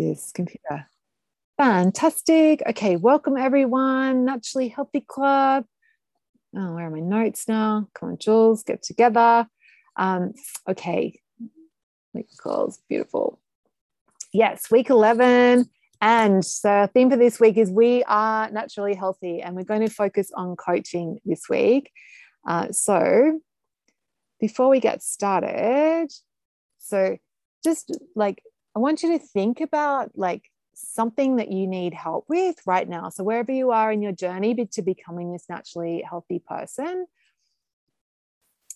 this computer. Fantastic. Okay, welcome everyone. Naturally Healthy Club. Oh, where are my notes now? Come on, Jules, get together. Um, okay, week calls, beautiful. Yes, week 11. And so, theme for this week is we are naturally healthy, and we're going to focus on coaching this week. Uh, so, before we get started, so just like I want you to think about like something that you need help with right now. So, wherever you are in your journey to becoming this naturally healthy person,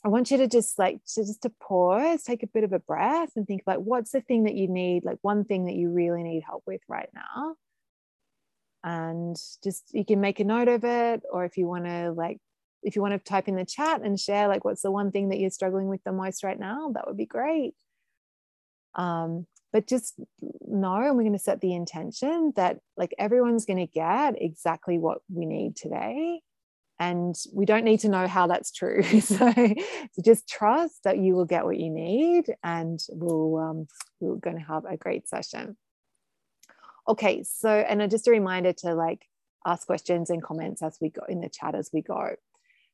I want you to just like to just to pause, take a bit of a breath, and think like, what's the thing that you need, like one thing that you really need help with right now. And just you can make a note of it, or if you want to like, if you want to type in the chat and share like what's the one thing that you're struggling with the most right now, that would be great. Um, but just know and we're going to set the intention that like everyone's going to get exactly what we need today and we don't need to know how that's true. So, so just trust that you will get what you need and we'll um, we're going to have a great session. Okay so and just a reminder to like ask questions and comments as we go in the chat as we go.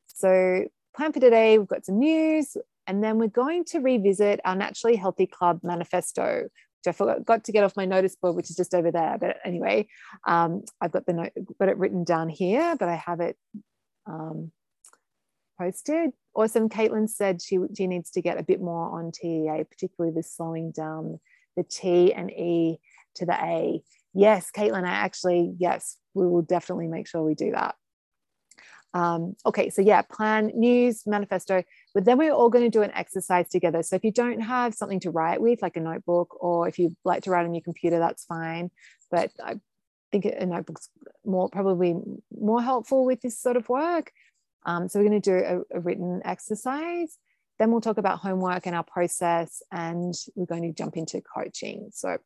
So plan for today we've got some news and then we're going to revisit our naturally healthy club manifesto which I forgot to get off my notice board, which is just over there. But anyway, um, I've got the note, got it written down here, but I have it um, posted. Awesome. Caitlin said she, she needs to get a bit more on TEA, particularly the slowing down the T and E to the A. Yes, Caitlin, I actually, yes, we will definitely make sure we do that. Um, okay, so yeah, plan, news, manifesto, but then we're all going to do an exercise together. So if you don't have something to write with, like a notebook, or if you like to write on your computer, that's fine. But I think a notebook's more probably more helpful with this sort of work. Um, so we're going to do a, a written exercise. Then we'll talk about homework and our process, and we're going to jump into coaching. So,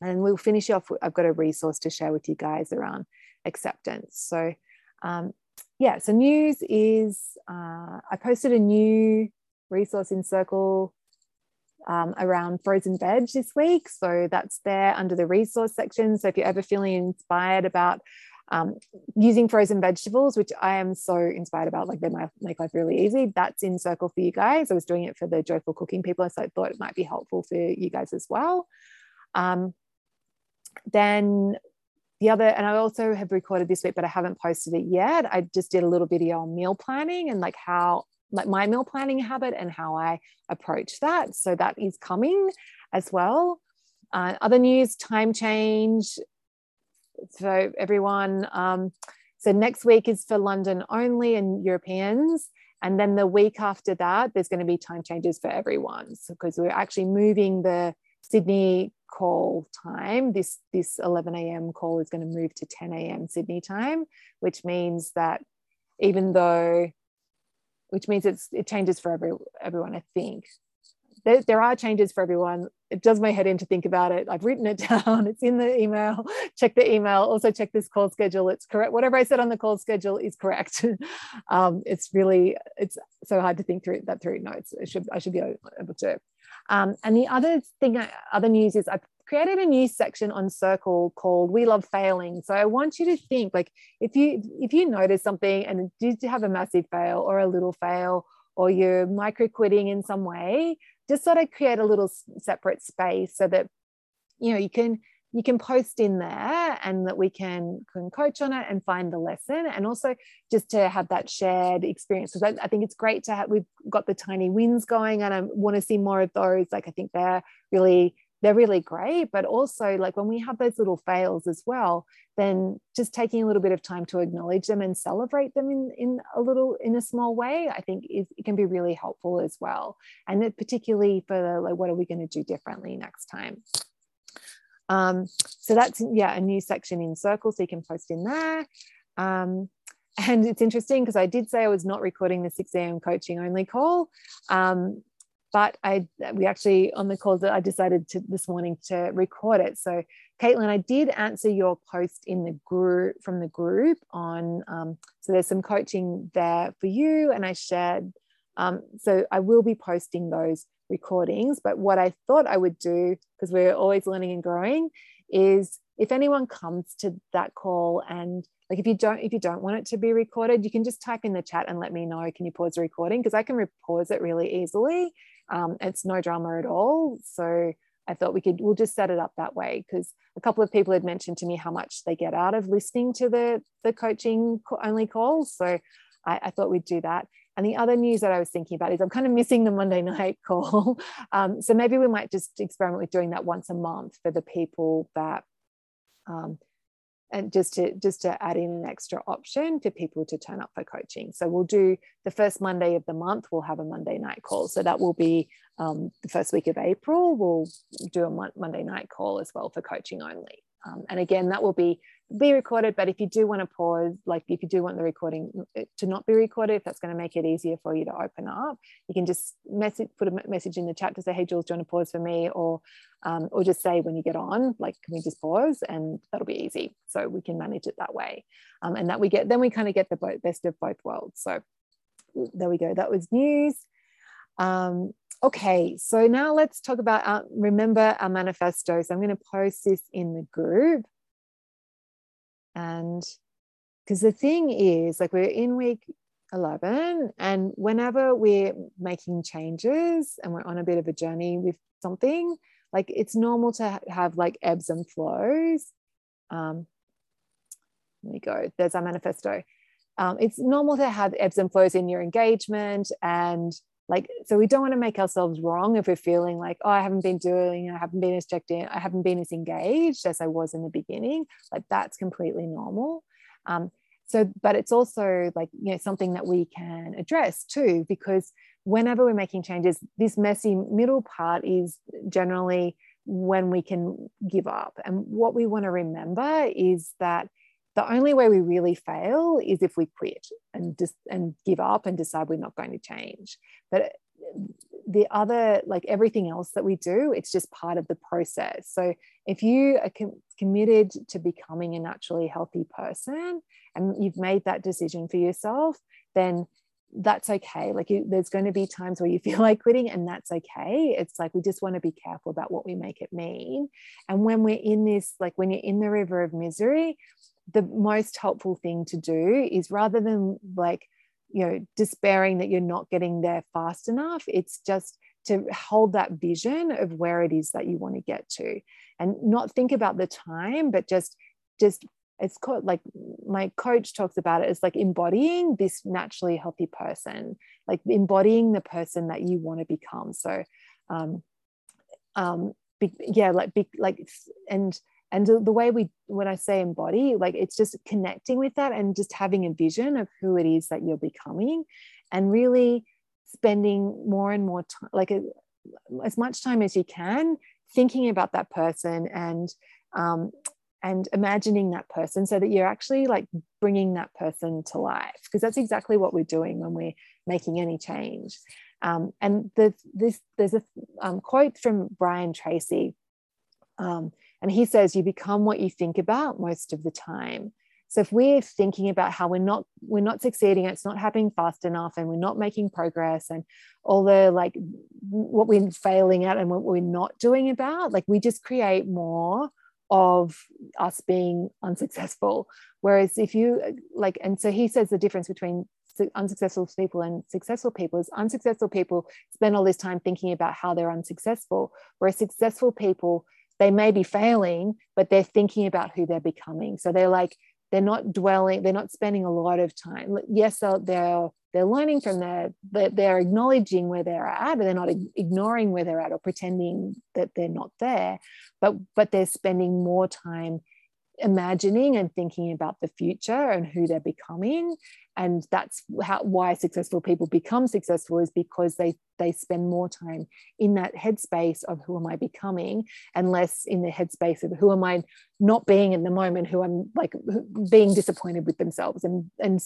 and we'll finish off. I've got a resource to share with you guys around acceptance. So, um, yeah, so news is uh, I posted a new resource in Circle um, around frozen veg this week. So that's there under the resource section. So if you're ever feeling inspired about um, using frozen vegetables, which I am so inspired about, like they might make life really easy. That's in circle for you guys. I was doing it for the joyful cooking people, so I thought it might be helpful for you guys as well. Um, then the other, and I also have recorded this week, but I haven't posted it yet. I just did a little video on meal planning and like how, like my meal planning habit and how I approach that. So that is coming as well. Uh, other news, time change. So everyone, um, so next week is for London only and Europeans. And then the week after that, there's going to be time changes for everyone. So because we're actually moving the Sydney call time. This this 11 a.m. call is going to move to 10 a.m. Sydney time, which means that even though, which means it's it changes for every everyone. I think there, there are changes for everyone. It does my head in to think about it. I've written it down. It's in the email. Check the email. Also check this call schedule. It's correct. Whatever I said on the call schedule is correct. um, it's really it's so hard to think through that through notes. I should I should be able to um, and the other thing, other news is I've created a new section on Circle called "We Love Failing." So I want you to think like if you if you notice something and did you have a massive fail or a little fail or you're micro quitting in some way, just sort of create a little separate space so that you know you can you can post in there and that we can, can coach on it and find the lesson and also just to have that shared experience. Because I, I, think it's great to have we've got the tiny wins going and i want to see more of those. Like i think they're really they're really great but also like when we have those little fails as well then just taking a little bit of time to acknowledge them and celebrate them in, in a little in a small way i think is, it can be really helpful as well. And particularly for like what are we going to do differently next time um, so that's, yeah, a new section in Circle, so you can post in there. Um, and it's interesting because I did say I was not recording the 6 a.m. coaching only call. Um, but I we actually on the call that I decided to this morning to record it. So Caitlin, I did answer your post in the group from the group on um, so there's some coaching there for you, and I shared Um, so I will be posting those recordings. But what I thought I would do, because we're always learning and growing, is if anyone comes to that call and like if you don't if you don't want it to be recorded you can just type in the chat and let me know can you pause the recording? Because i can pause it really easily. Um, it's no drama at all. So i thought we could we'll just set it up that way because a couple of people had mentioned to me how much they get out of listening to the the coaching only calls. So I, I thought we'd do that and the other news that I was thinking about is I'm kind of missing the Monday night call. Um, so maybe we might just experiment with doing that once a month for the people that um, and just to just to add in an extra option for people to turn up for coaching. So we'll do the first monday of the month we'll have a monday night call. So that will be um, the first week of april we'll do a monday night call as well for coaching only. Um, and again that will be be recorded but if you do want to pause like if you do want the recording uh, to not be recorded if that's going to make it easier for you to open up. You can just message put a message in the chat to say hey jules do you want to pause for me? Or um, or just say when you get on like can we just pause? And that'll be easy. So we can manage it that way. Um, and that we get then we kind of get the best of both worlds. So there we go. That was news. Um, okay. So now let's talk about our, remember our manifesto. So i'm going to post this in the group and because the thing is, like, we're in week 11, and whenever we're making changes and we're on a bit of a journey with something, like, it's normal to have like ebbs and flows. Um, there we go. There's our manifesto. Um, it's normal to have ebbs and flows in your engagement and like so we don't want to make ourselves wrong if we're feeling like oh i haven't been doing i haven't been as checked in i haven't been as engaged as i was in the beginning like that's completely normal. Um, so but it's also like you know something that we can address too because whenever we're making changes this messy middle part is generally when we can give up. And what we want to remember is that the only way we really fail is if we quit and just and give up and decide we're not going to change. But uh, the other like everything else that we do it's just part of the process. So if you are com- committed to becoming a naturally healthy person and you've made that decision for yourself then that's okay. Like you, there's going to be times where you feel like quitting and that's okay. It's like we just want to be careful about what we make it mean. And when we're in this like when you're in the river of misery the most helpful thing to do is rather than like you know despairing that you're not getting there fast enough it's just to hold that vision of where it is that you want to get to. And not think about the time but just just it's called like my coach talks about it as like embodying this naturally healthy person like embodying the person that you want to become. So um um be, yeah like be, like and and the way we when i say embody like it's just connecting with that and just having a vision of who it is that you're becoming and really spending more and more time like a, as much time as you can thinking about that person and um, and imagining that person so that you're actually like bringing that person to life. Because that's exactly what we're doing when we're making any change. Um, and the, this there's a um, quote from brian tracy um, and he says, you become what you think about most of the time. So if we're thinking about how we're not we're not succeeding, it's not happening fast enough, and we're not making progress, and all the like what we're failing at and what we're not doing about, like we just create more of us being unsuccessful. Whereas if you like, and so he says the difference between unsuccessful people and successful people is unsuccessful people spend all this time thinking about how they're unsuccessful, whereas successful people they may be failing, but they're thinking about who they're becoming. So they're like, they're not dwelling, they're not spending a lot of time. Yes, they're they're learning from their they're acknowledging where they're at, but they're not ignoring where they're at or pretending that they're not there. But but they're spending more time imagining and thinking about the future and who they're becoming. And that's how why successful people become successful is because they they spend more time in that headspace of who am i becoming and less in the headspace of who am i not being in the moment who i'm like being disappointed with themselves and and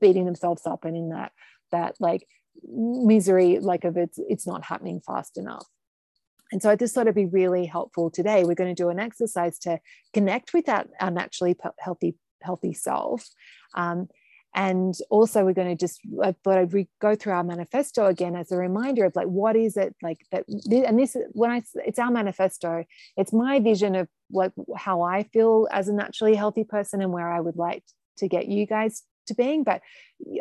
beating themselves up and in that that like misery like of it's it's not happening fast enough and so I just thought it'd be really helpful today. We're going to do an exercise to connect with that our naturally healthy healthy self, um, and also we're going to just i thought i'd re- go through our manifesto again as a reminder of like what is it like that and this when i it's our manifesto. It's my vision of like how i feel as a naturally healthy person and where i would like to get you guys to being. But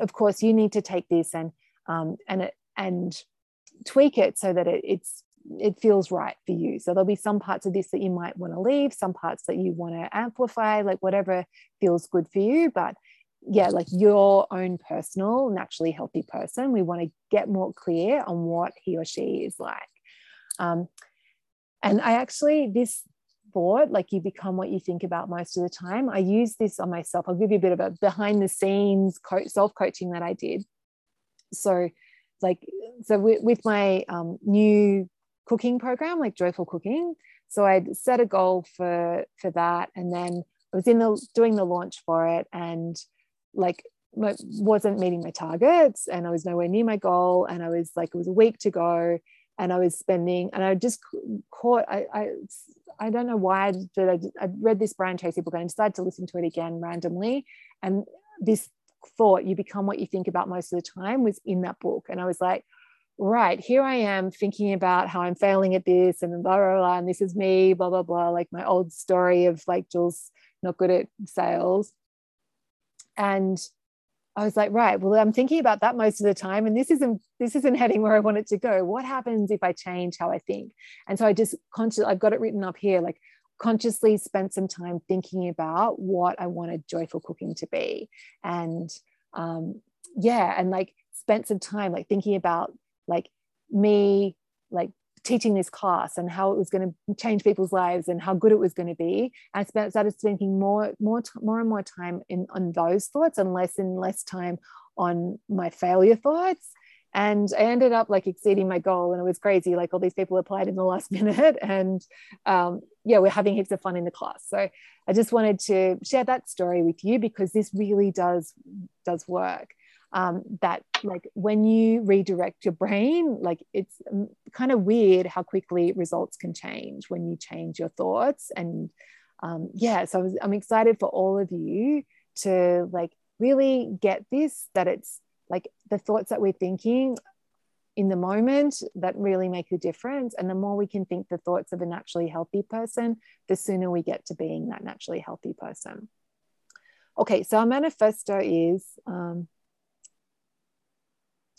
of course you need to take this and um and and tweak it so that it, it's it feels right for you. So there'll be some parts of this that you might want to leave, some parts that you want to amplify, like whatever feels good for you. But yeah, like your own personal, naturally healthy person, we want to get more clear on what he or she is like. Um, and I actually, this thought, like you become what you think about most of the time, I use this on myself. I'll give you a bit of a behind the scenes self coaching that I did. So, like, so with, my um, new cooking program, like Joyful Cooking, so I'd set a goal for for that, and then I was in the doing the launch for it, and like my, wasn't meeting my targets and I was nowhere near my goal. And I was like it was a week to go and I was spending and I just caught I I, I don't know why but I, I read this Brian Tracy book and I decided to listen to it again randomly. And this thought you become what you think about most of the time was in that book. And I was like right here I am thinking about how I'm failing at this and blah blah blah and this is me blah blah blah like my old story of like Jules not good at sales and I was like, right, well, I'm thinking about that most of the time, and this isn't this isn't heading where I want it to go. What happens if I change how I think? And so I just conscious, I've got it written up here, like consciously spent some time thinking about what I wanted joyful cooking to be, and um, yeah, and like spent some time like thinking about like me like teaching this class and how it was going to change people's lives and how good it was going to be. And I started spending more, more, more and more time in on those thoughts and less and less time on my failure thoughts. And I ended up like exceeding my goal, and it was crazy. Like all these people applied in the last minute, and um, yeah, we're having heaps of fun in the class. So I just wanted to share that story with you because this really does does work um, that like when you redirect your brain like it's um, kind of weird how quickly results can change when you change your thoughts. And um, yeah so was, i'm excited for all of you to like really get this that it's like the thoughts that we're thinking in the moment that really make a difference. And the more we can think the thoughts of a naturally healthy person the sooner we get to being that naturally healthy person. Okay so our manifesto is um,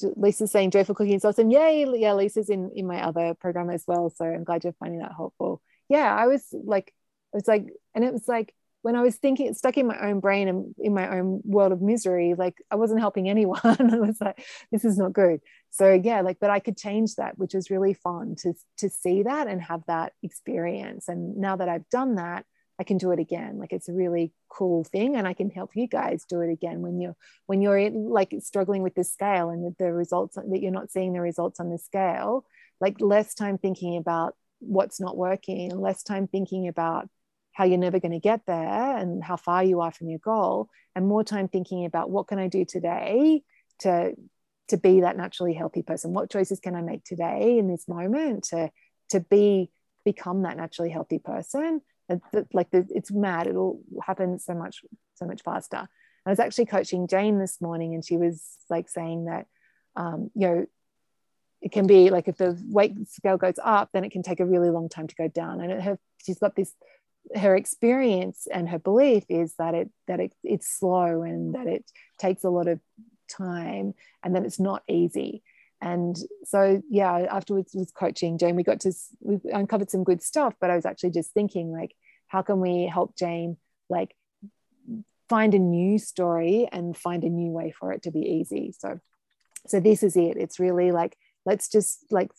Lisa's saying joyful cooking is awesome. Yay, yeah, Lisa's in in my other program as well. So I'm glad you're finding that helpful. Yeah, I was like, it was like, and it was like when I was thinking, stuck in my own brain and in my own world of misery, like I wasn't helping anyone. I was like, this is not good. So yeah, like, but I could change that, which was really fun to to see that and have that experience. And now that I've done that, I can do it again. Like it's a really cool thing, and I can help you guys do it again when you're when you're like struggling with the scale and the results that you're not seeing the results on the scale. Like less time thinking about what's not working, and less time thinking about how you're never going to get there and how far you are from your goal, and more time thinking about what can I do today to to be that naturally healthy person. What choices can I make today in this moment to to be become that naturally healthy person like it's mad. It'll happen so much so much faster. I was actually coaching jane this morning and she was like saying that um, you know it can be like if the weight scale goes up then it can take a really long time to go down. And her, she's got this her experience and her belief is that it that it, it's slow and that it takes a lot of time and that it's not easy and so yeah afterwards was coaching jane we got to we uncovered some good stuff but i was actually just thinking like how can we help jane like find a new story and find a new way for it to be easy? So so this is it. It's really like let's just like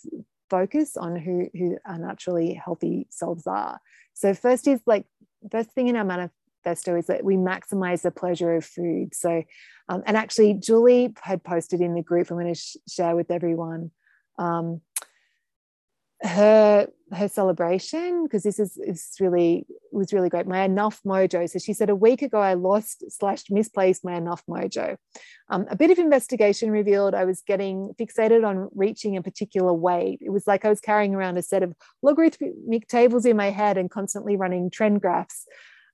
focus on who who our naturally healthy selves are. So first is like first thing in our manifesto is that we maximize the pleasure of food so um, and actually, Julie had posted in the group, I'm going to sh- share with everyone um, her her celebration because this is is really was really great. My enough mojo. So she said a week ago I lost slash misplaced my enough mojo. Um, a bit of investigation revealed I was getting fixated on reaching a particular weight. It was like I was carrying around a set of logarithmic tables in my head and constantly running trend graphs.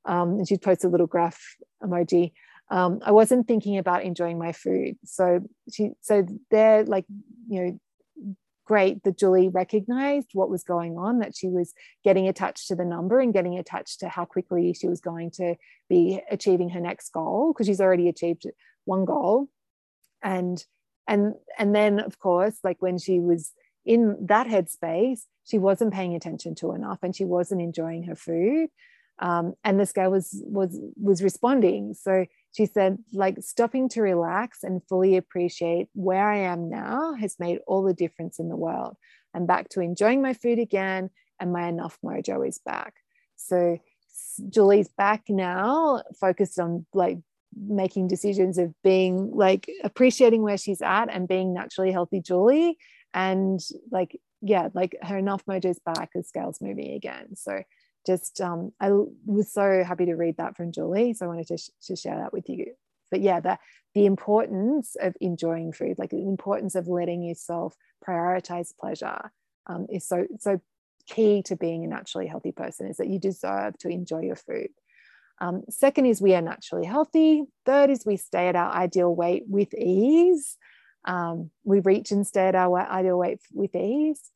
Um, and she'd post a little graph emoji um, I wasn't thinking about enjoying my food. So she, so they're like, you know, great that Julie recognized what was going on, that she was getting attached to the number and getting attached to how quickly she was going to be achieving her next goal because she's already achieved one goal. And and and then of course, like when she was in that headspace, she wasn't paying attention to enough and she wasn't enjoying her food. Um, and the scale was was was responding. So she said, like stopping to relax and fully appreciate where I am now has made all the difference in the world. I'm back to enjoying my food again, and my enough mojo is back. So Julie's back now, focused on like making decisions of being like appreciating where she's at and being naturally healthy Julie and like yeah like her enough mojo's back as scales moving again so just um, I was so happy to read that from Julie. So I wanted to, sh- to share that with you. But yeah, the, the importance of enjoying food, like the importance of letting yourself prioritize pleasure um, is so, so key to being a naturally healthy person is that you deserve to enjoy your food. Um, second is we are naturally healthy. Third is we stay at our ideal weight with ease. Um, we reach and stay at our ideal weight with ease.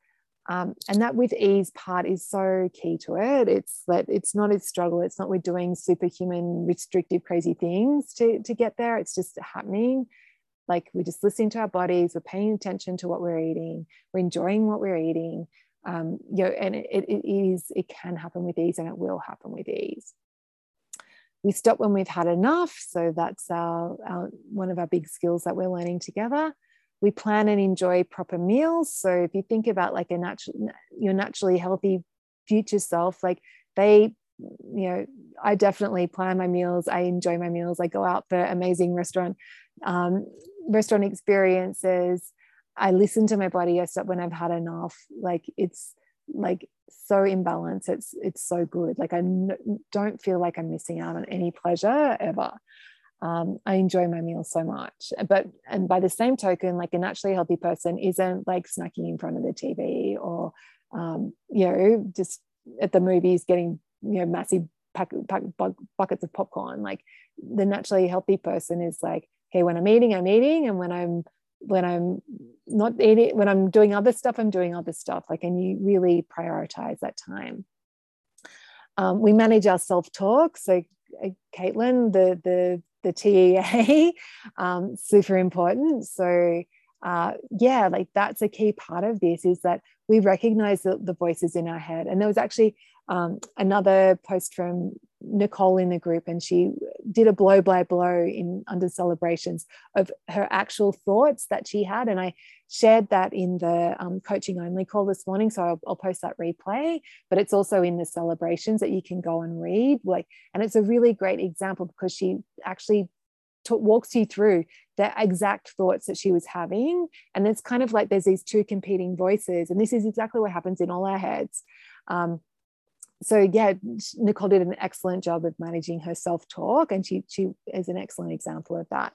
Um, and that with ease part is so key to it. It's that it's not a struggle. It's not we're doing superhuman, restrictive, crazy things to, to get there. It's just happening. Like we're just listening to our bodies, we're paying attention to what we're eating, we're enjoying what we're eating. Um, you know, and it, it is, it can happen with ease and it will happen with ease. We stop when we've had enough. So that's our, our one of our big skills that we're learning together we plan and enjoy proper meals. So if you think about like a natural your naturally healthy future self like they you know i definitely plan my meals i enjoy my meals i go out for amazing restaurant um, restaurant experiences. I listen to my body. I stop when i've had enough. Like it's like so in balance it's it's so good. Like I n- don't feel like i'm missing out on any pleasure ever um, I enjoy my meals so much. But and by the same token, like a naturally healthy person isn't like snacking in front of the TV or um, you know just at the movies getting you know massive pack, pack, buckets of popcorn. Like the naturally healthy person is like, hey, when I'm eating, I'm eating, and when I'm when I'm not eating, when I'm doing other stuff, I'm doing other stuff. Like, and you really prioritize that time. Um, we manage our self talk. So, uh, Caitlin, the the the TEA, um, super important. So uh, yeah, like that's a key part of this is that we recognize the, the voices in our head. And there was actually um, another post from Nicole in the group, and she did a blow by blow in under celebrations of her actual thoughts that she had. And I shared that in the um, coaching only call this morning. So I'll, I'll, post that replay, but it's also in the celebrations that you can go and read. Like, and it's a really great example because she actually t- walks you through the exact thoughts that she was having. And it's kind of like there's these two competing voices. And this is exactly what happens in all our heads. Um, so yeah, Nicole did an excellent job of managing her self-talk, and she she is an excellent example of that.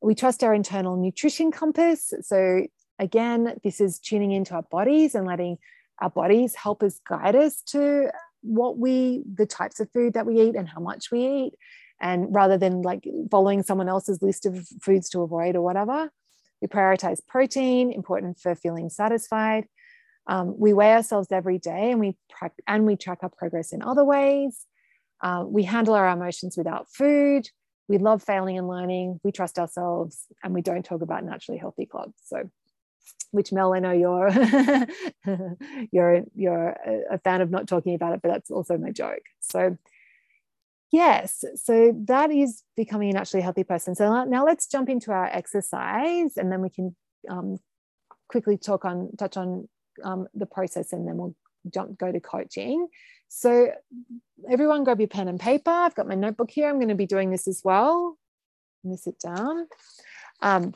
We trust our internal nutrition compass. So again, this is tuning into our bodies and letting our bodies help us guide us to what we the types of food that we eat and how much we eat and rather than like following someone else's list of foods to avoid or whatever we prioritize protein important for feeling satisfied um, we weigh ourselves every day and we and we track our progress in other ways. Uh, we handle our emotions without food. We love failing and learning. We trust ourselves and we don't talk about naturally healthy clubs. So which Mel, I know you're you're you're a fan of not talking about it, but that's also my joke. So yes. So that is becoming a naturally healthy person. So now let's jump into our exercise and then we can um, quickly talk on touch on um, the process and then we'll jump go to coaching. So everyone grab your pen and paper. I've got my notebook here. I'm going to be doing this as well. Let me sit down. Um,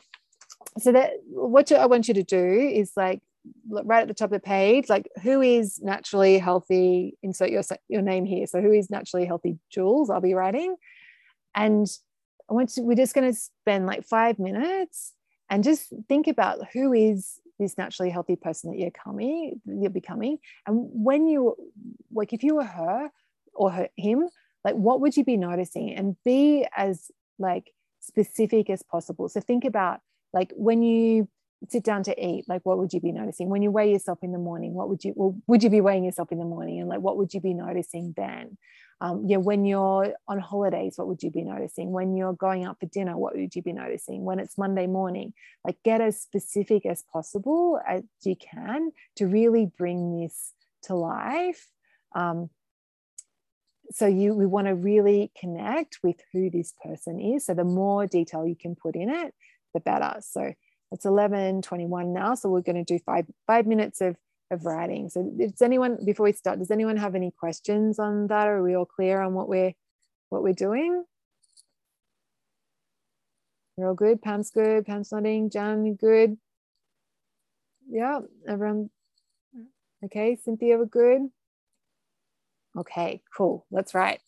so that what i want you to do is like right at the top of the page, like who is naturally healthy, insert your, your name here. So who is naturally healthy? Jules, I'll be writing. And I want we're just going to spend like five minutes and just think about who is this naturally healthy person that you're coming, you're becoming. And when you, like if you were her or her, him, like what would you be noticing and be as like specific as possible. So think about like when you sit down to eat, like what would you be noticing? When you weigh yourself in the morning, what would you, well, would you be weighing yourself in the morning? And like, what would you be noticing then? Um, yeah, when you're on holidays, what would you be noticing? When you're going out for dinner, what would you be noticing? When it's Monday morning, like get as specific as possible as you can to really bring this to life. Um, so you we want to really connect with who this person is. So the more detail you can put in it, the better. So it's 11 21 now. So we're going to do five five minutes of of writing. So does anyone before we start, does anyone have any questions on that? Are we all clear on what we're what we're doing? You're all good. Pam's good. Pam's nodding. Jan, good? Yeah, everyone. Okay, Cynthia, we're good. Okay, cool. Let's write.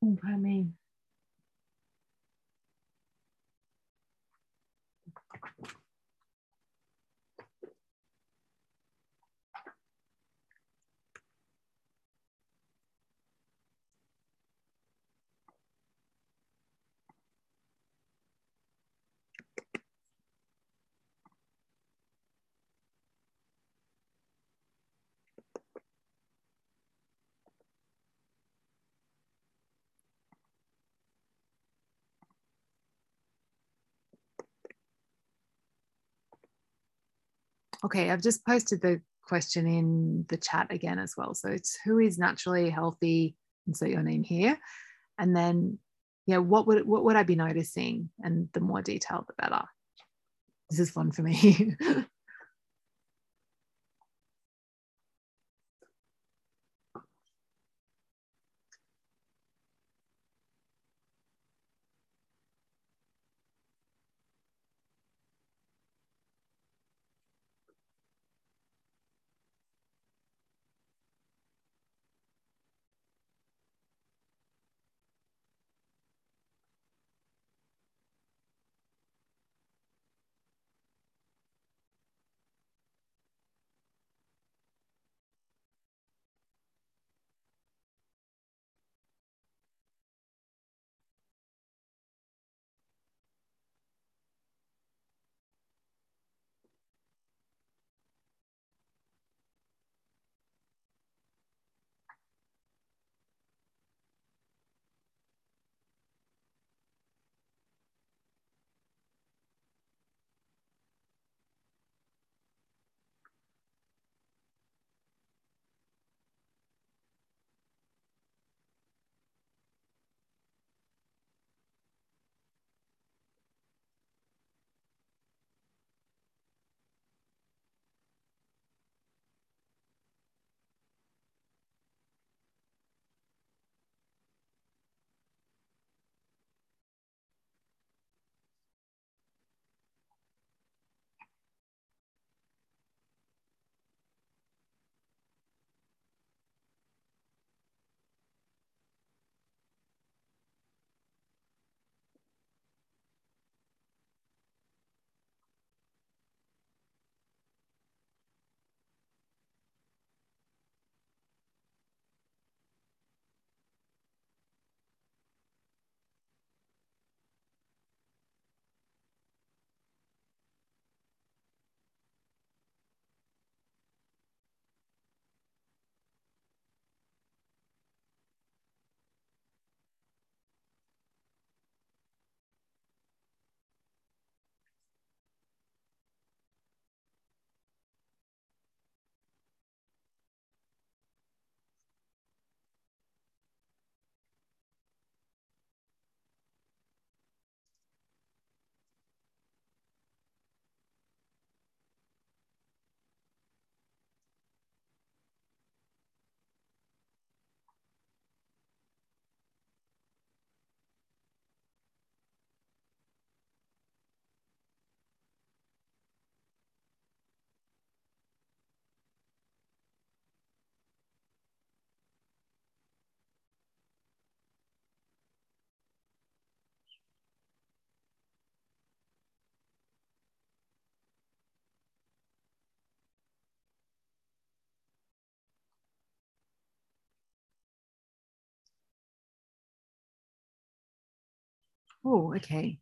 Pardon me. Okay, I've just posted the question in the chat again as well. So it's who is naturally healthy, insert your name here. And then, yeah, what would what would I be noticing? And the more detail, the better. This is fun for me. Oh, okay.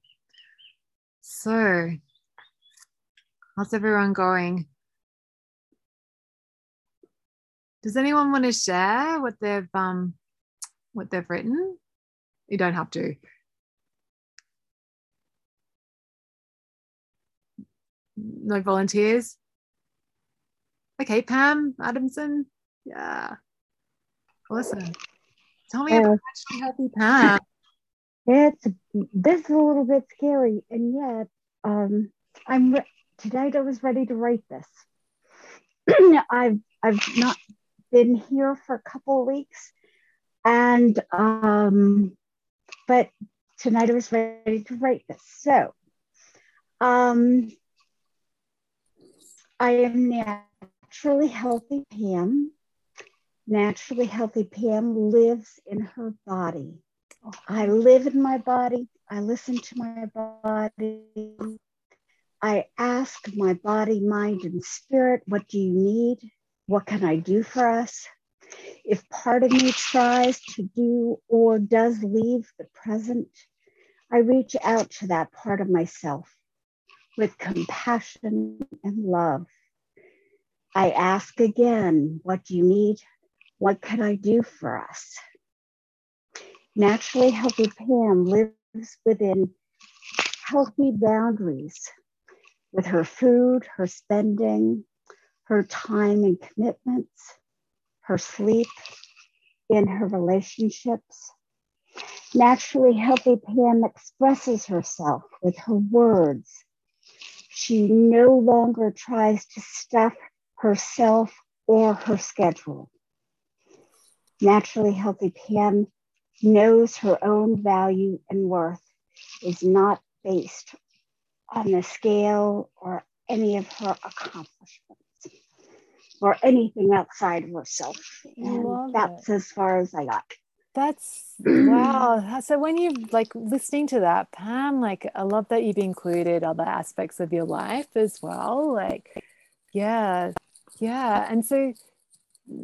So, how's everyone going? Does anyone want to share what they've um what they've written? You don't have to. No volunteers? Okay, Pam Adamson. Yeah. Awesome. Tell me about actually healthy Pam. It's this is a little bit scary, and yet um, I'm re- tonight. I was ready to write this. I've I've not been here for a couple of weeks, and um, but tonight I was ready to write this. So, um, I am naturally healthy. Pam, naturally healthy. Pam lives in her body I live in my body. I listen to my body. I ask my body, mind, and spirit, what do you need? What can I do for us? If part of me tries to do or does leave the present, I reach out to that part of myself with compassion and love. I ask again, what do you need? What can I do for us? Naturally healthy Pam lives within healthy boundaries with her food, her spending, her time and commitments, her sleep, in her relationships. Naturally healthy Pam expresses herself with her words. She no longer tries to stuff herself or her schedule. Naturally healthy Pam knows her own value and worth is not based on the scale or any of her accomplishments or anything outside of herself. And that's it. as far as I got. That's wow. So when you like listening to that, Pam, like I love that you've included other aspects of your life as well. Like, yeah, yeah. And so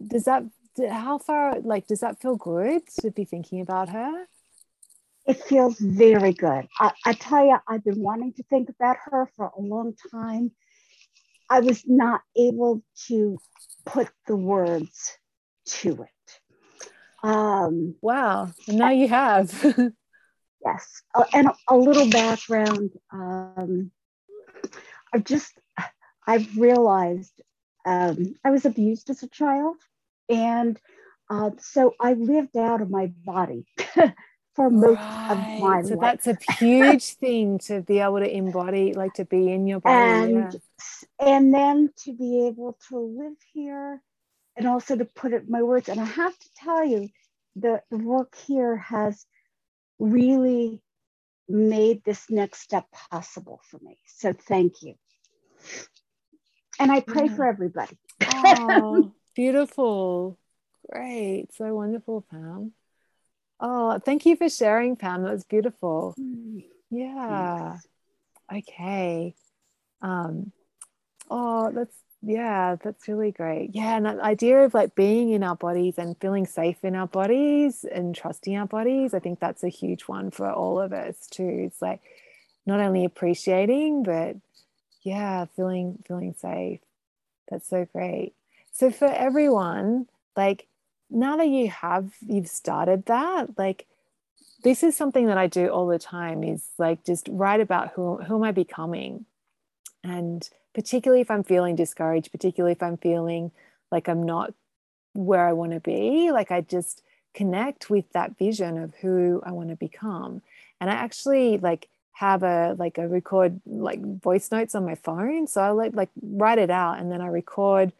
does that how far like does that feel good to be thinking about her? It feels very good. I, I tell you i've been wanting to think about her for a long time. I was not able to put the words to it. Um wow. And now you have. Yes. Uh, and a, a, little background um i've just i've realized um, i was abused as a child and uh, so I lived out of my body for most right. of my so life. So that's a huge thing to be able to embody, like to be in your body. And, yeah. and then to be able to live here and also to put it in my words. And I have to tell you, the, the work here has really made this next step possible for me. So thank you. And I pray yeah. for everybody. Oh, Beautiful. Great. So wonderful, Pam. Oh, thank you for sharing, Pam. That was beautiful. Mm. Yeah. Okay. Um, oh, that's yeah, that's really great. Yeah, and that idea of like being in our bodies and feeling safe in our bodies and trusting our bodies, I think that's a huge one for all of us too. It's like not only appreciating, but yeah, feeling feeling safe. That's so great. So for everyone, like now that you have you've started that, like this is something that I do all the time is like just write about who who am I becoming? And particularly if I'm feeling discouraged, particularly if I'm feeling like I'm not where I want to be, like I just connect with that vision of who I want to become. And I actually like have a like a record like voice notes on my phone. So I like like write it out and then I record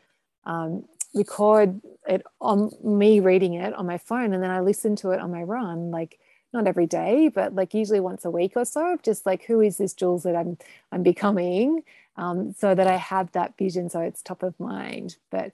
um, record it on me reading it on my phone and then I listen to it on my run like not every day but like usually once a week or so just like who is this Jules that I'm I'm becoming? Um, so that I have that vision so it's top of mind. But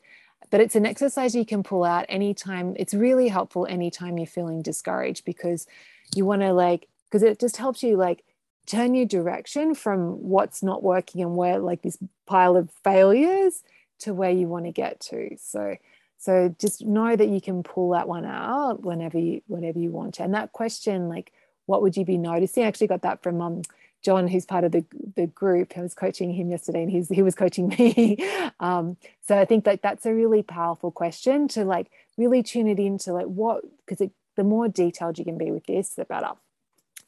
but it's an exercise you can pull out anytime. It's really helpful anytime you're feeling discouraged because you want to like because it just helps you like turn your direction from what's not working and where like this pile of failures to where you want to get to. So so just know that you can pull that one out whenever you whenever you want to. And that question, like, what would you be noticing? I actually got that from um, John, who's part of the, the group. I was coaching him yesterday and he's, he was coaching me. um, so I think that that's a really powerful question to like really tune it into like what, because the more detailed you can be with this, the better.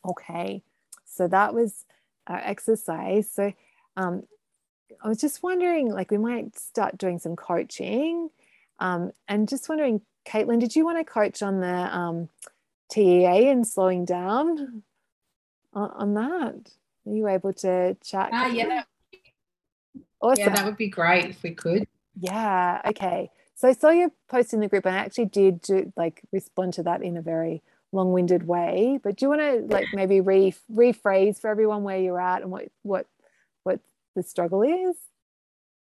Okay. So that was our exercise. So um, I was just wondering, like, we might start doing some coaching. Um, and just wondering, Caitlin, did you want to coach on the um, TEA and slowing down on, on that? Are you able to chat? Uh, yeah, that, awesome. yeah, that would be great if we could. Yeah. Okay. So I saw your post in the group, and I actually did do, like respond to that in a very long-winded way. But do you want to like maybe re- rephrase for everyone where you're at and what what what the struggle is?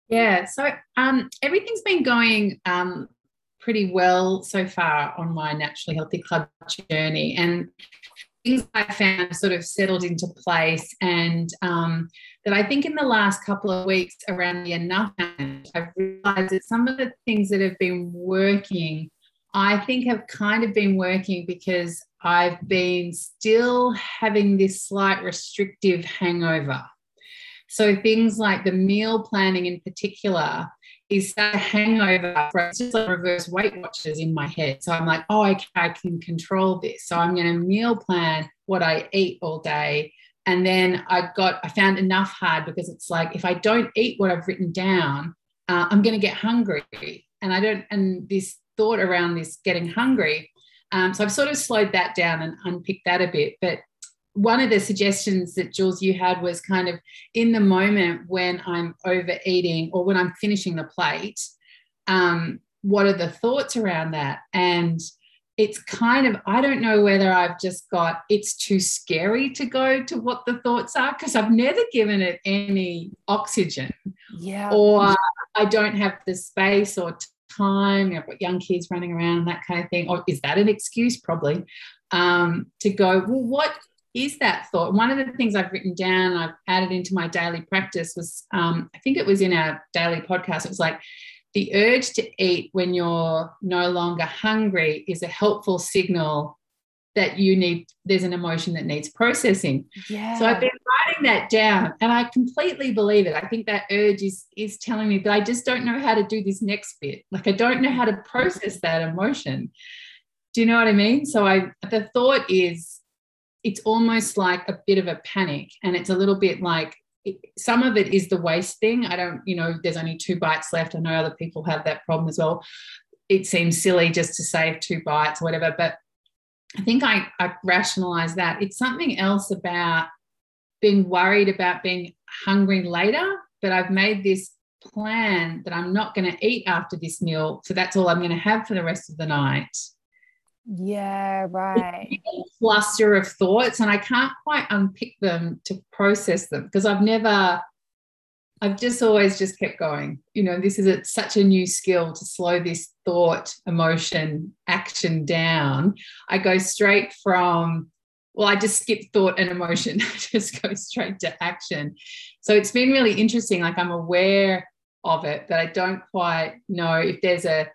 Yeah. So um, everything's been going um, pretty well so far on my naturally healthy club journey, and things I found sort of settled into place and um, that I think in the last couple of weeks around the enough, I've realized that some of the things that have been working, I think have kind of been working because I've been still having this slight restrictive hangover. So things like the meal planning in particular is that hangover it's just like reverse Weight Watchers in my head. So I'm like, oh, okay, I can control this. So I'm going to meal plan what I eat all day. And then I got, I found enough hard because it's like, if I don't eat what I've written down, uh, I'm going to get hungry. And I don't, and this thought around this getting hungry. Um, so I've sort of slowed that down and unpicked that a bit. But one of the suggestions that Jules you had was kind of in the moment when I'm overeating or when I'm finishing the plate, um, what are the thoughts around that? And it's kind of I don't know whether I've just got it's too scary to go to what the thoughts are because I've never given it any oxygen. Yeah. Or I don't have the space or time. I've got young kids running around that kind of thing. Or is that an excuse? Probably. Um, to go, well, what is that thought? One of the things I've written down, I've added into my daily practice was, um, I think it was in our daily podcast, it was like, the urge to eat when you're no longer hungry is a helpful signal that you need there's an emotion that needs processing. Yeah so i've been writing that down and i completely believe it. I think that urge is is telling me but i just don't know how to do this next bit. Like i don't know how to process that emotion. Do you know what i mean? So i the thought is it's almost like a bit of a panic and it's a little bit like some of it is the waste thing. I don't you know there's only two bites left. I know other people have that problem as well. It seems silly just to save two bites or whatever but i think i, I rationalize that. It's something else about being worried about being hungry later but i've made this plan that i'm not going to eat after this meal so that's all i'm going to have for the rest of the night yeah, right. cluster of thoughts, and I can't quite unpick them to process them because I've never, I've just always just kept going. You know, this is a, such a new skill to slow this thought, emotion, action down. I go straight from, well, I just skip thought and emotion, I just go straight to action. So it's been really interesting. Like I'm aware of it, but I don't quite know if there's a,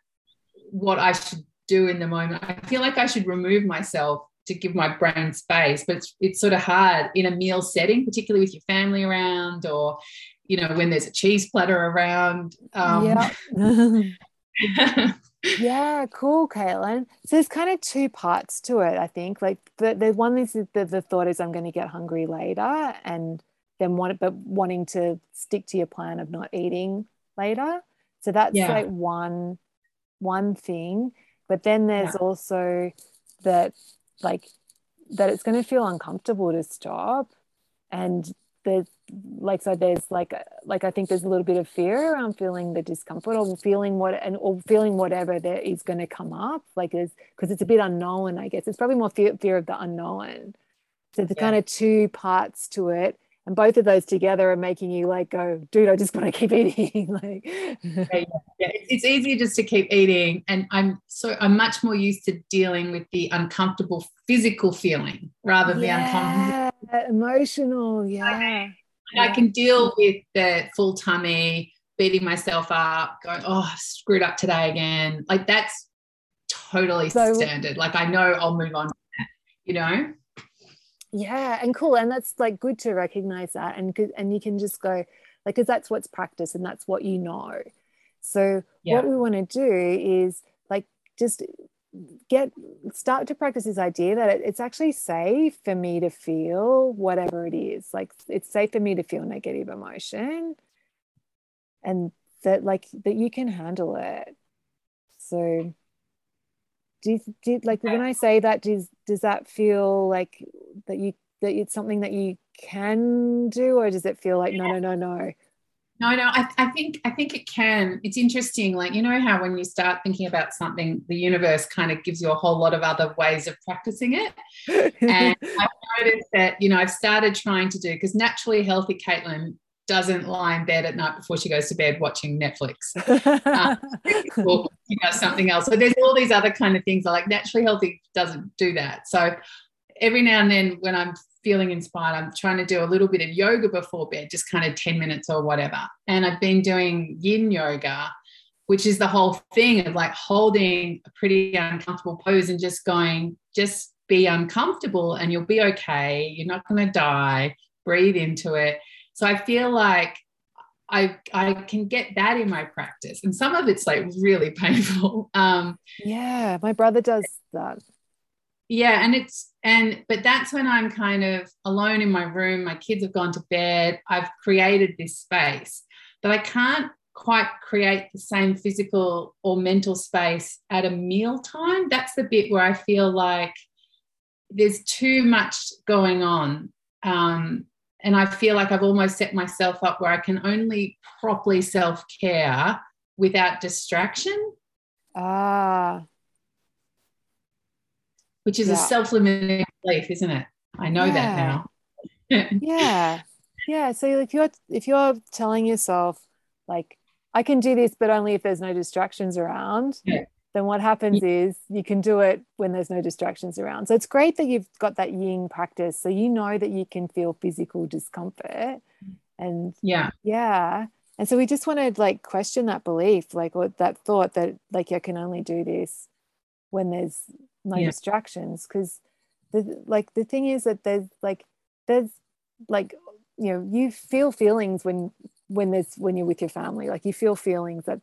what I should do in the moment. I feel like I should remove myself to give my brain space, but it's, it's sort of hard in a meal setting, particularly with your family around or, you know, when there's a cheese platter around. Um, yeah. yeah, cool, Caitlin. So there's kind of two parts to it, I think. Like the, the one is the, the thought is I'm going to get hungry later and then want but wanting to stick to your plan of not eating later. So that's yeah. like one one thing. But then there's yeah. also that, like, that it's going to feel uncomfortable to stop. And there's, like, so there's like, uh, like, I think there's a little bit of fear around feeling the discomfort or feeling what, and or feeling whatever that is going to come up. Like, there's, because it's a bit unknown, I guess. It's probably more fear, fear of the unknown. So there's yeah. kind of two parts to it and both of those together are making you like go dude i just want to keep eating like. Yeah, yeah, it's easier just to keep eating and i'm so i'm much more used to dealing with the uncomfortable physical feeling rather than yeah, uncomfortable emotional yeah. I, I can deal with the full tummy beating myself up going oh i screwed up today again. Like that's totally so, standard. Like i know i'll move on you know yeah and cool and that's like good to recognize that and and you can just go like because that's what's practice and that's what you know so yeah. what we want to do is like just get start to practice this idea that it, it's actually safe for me to feel whatever it is like it's safe for me to feel negative emotion and that like that you can handle it so do you, do like when i say that does does that feel like that you that it's something that you can do or does it feel like no no no no? No no I, I think i think it can. It's interesting like you know how when you start thinking about something the universe kind of gives you a whole lot of other ways of practicing it? And i've noticed that you know i've started trying to do because naturally healthy caitlin doesn't lie in bed at night before she goes to bed watching Netflix um, or you know something else. So there's all these other kind of things. Like naturally healthy doesn't do that. So every now and then when I'm feeling inspired, I'm trying to do a little bit of yoga before bed, just kind of 10 minutes or whatever. And I've been doing yin yoga, which is the whole thing of like holding a pretty uncomfortable pose and just going, just be uncomfortable and you'll be okay. You're not going to die. Breathe into it. So I feel like I I can get that in my practice, and some of it's like really painful. Um, yeah, my brother does that. Yeah, and it's and but that's when I'm kind of alone in my room. My kids have gone to bed. I've created this space, but I can't quite create the same physical or mental space at a meal time. That's the bit where I feel like there's too much going on. Um, and I feel like I've almost set myself up where I can only properly self care without distraction. Ah. Which is yeah. a self limiting belief, isn't it? I know yeah. that now. yeah. Yeah. So if you're if you're telling yourself like I can do this, but only if there's no distractions around, yeah then what happens is you can do it when there's no distractions around. So it's great that you've got that yin practice. So you know that you can feel physical discomfort. And yeah. Yeah. And so we just want to like question that belief, like what that thought that like I can only do this when there's no yeah. distractions. Cause the like the thing is that there's like there's like you know, you feel feelings when when there's when you're with your family. Like you feel feelings that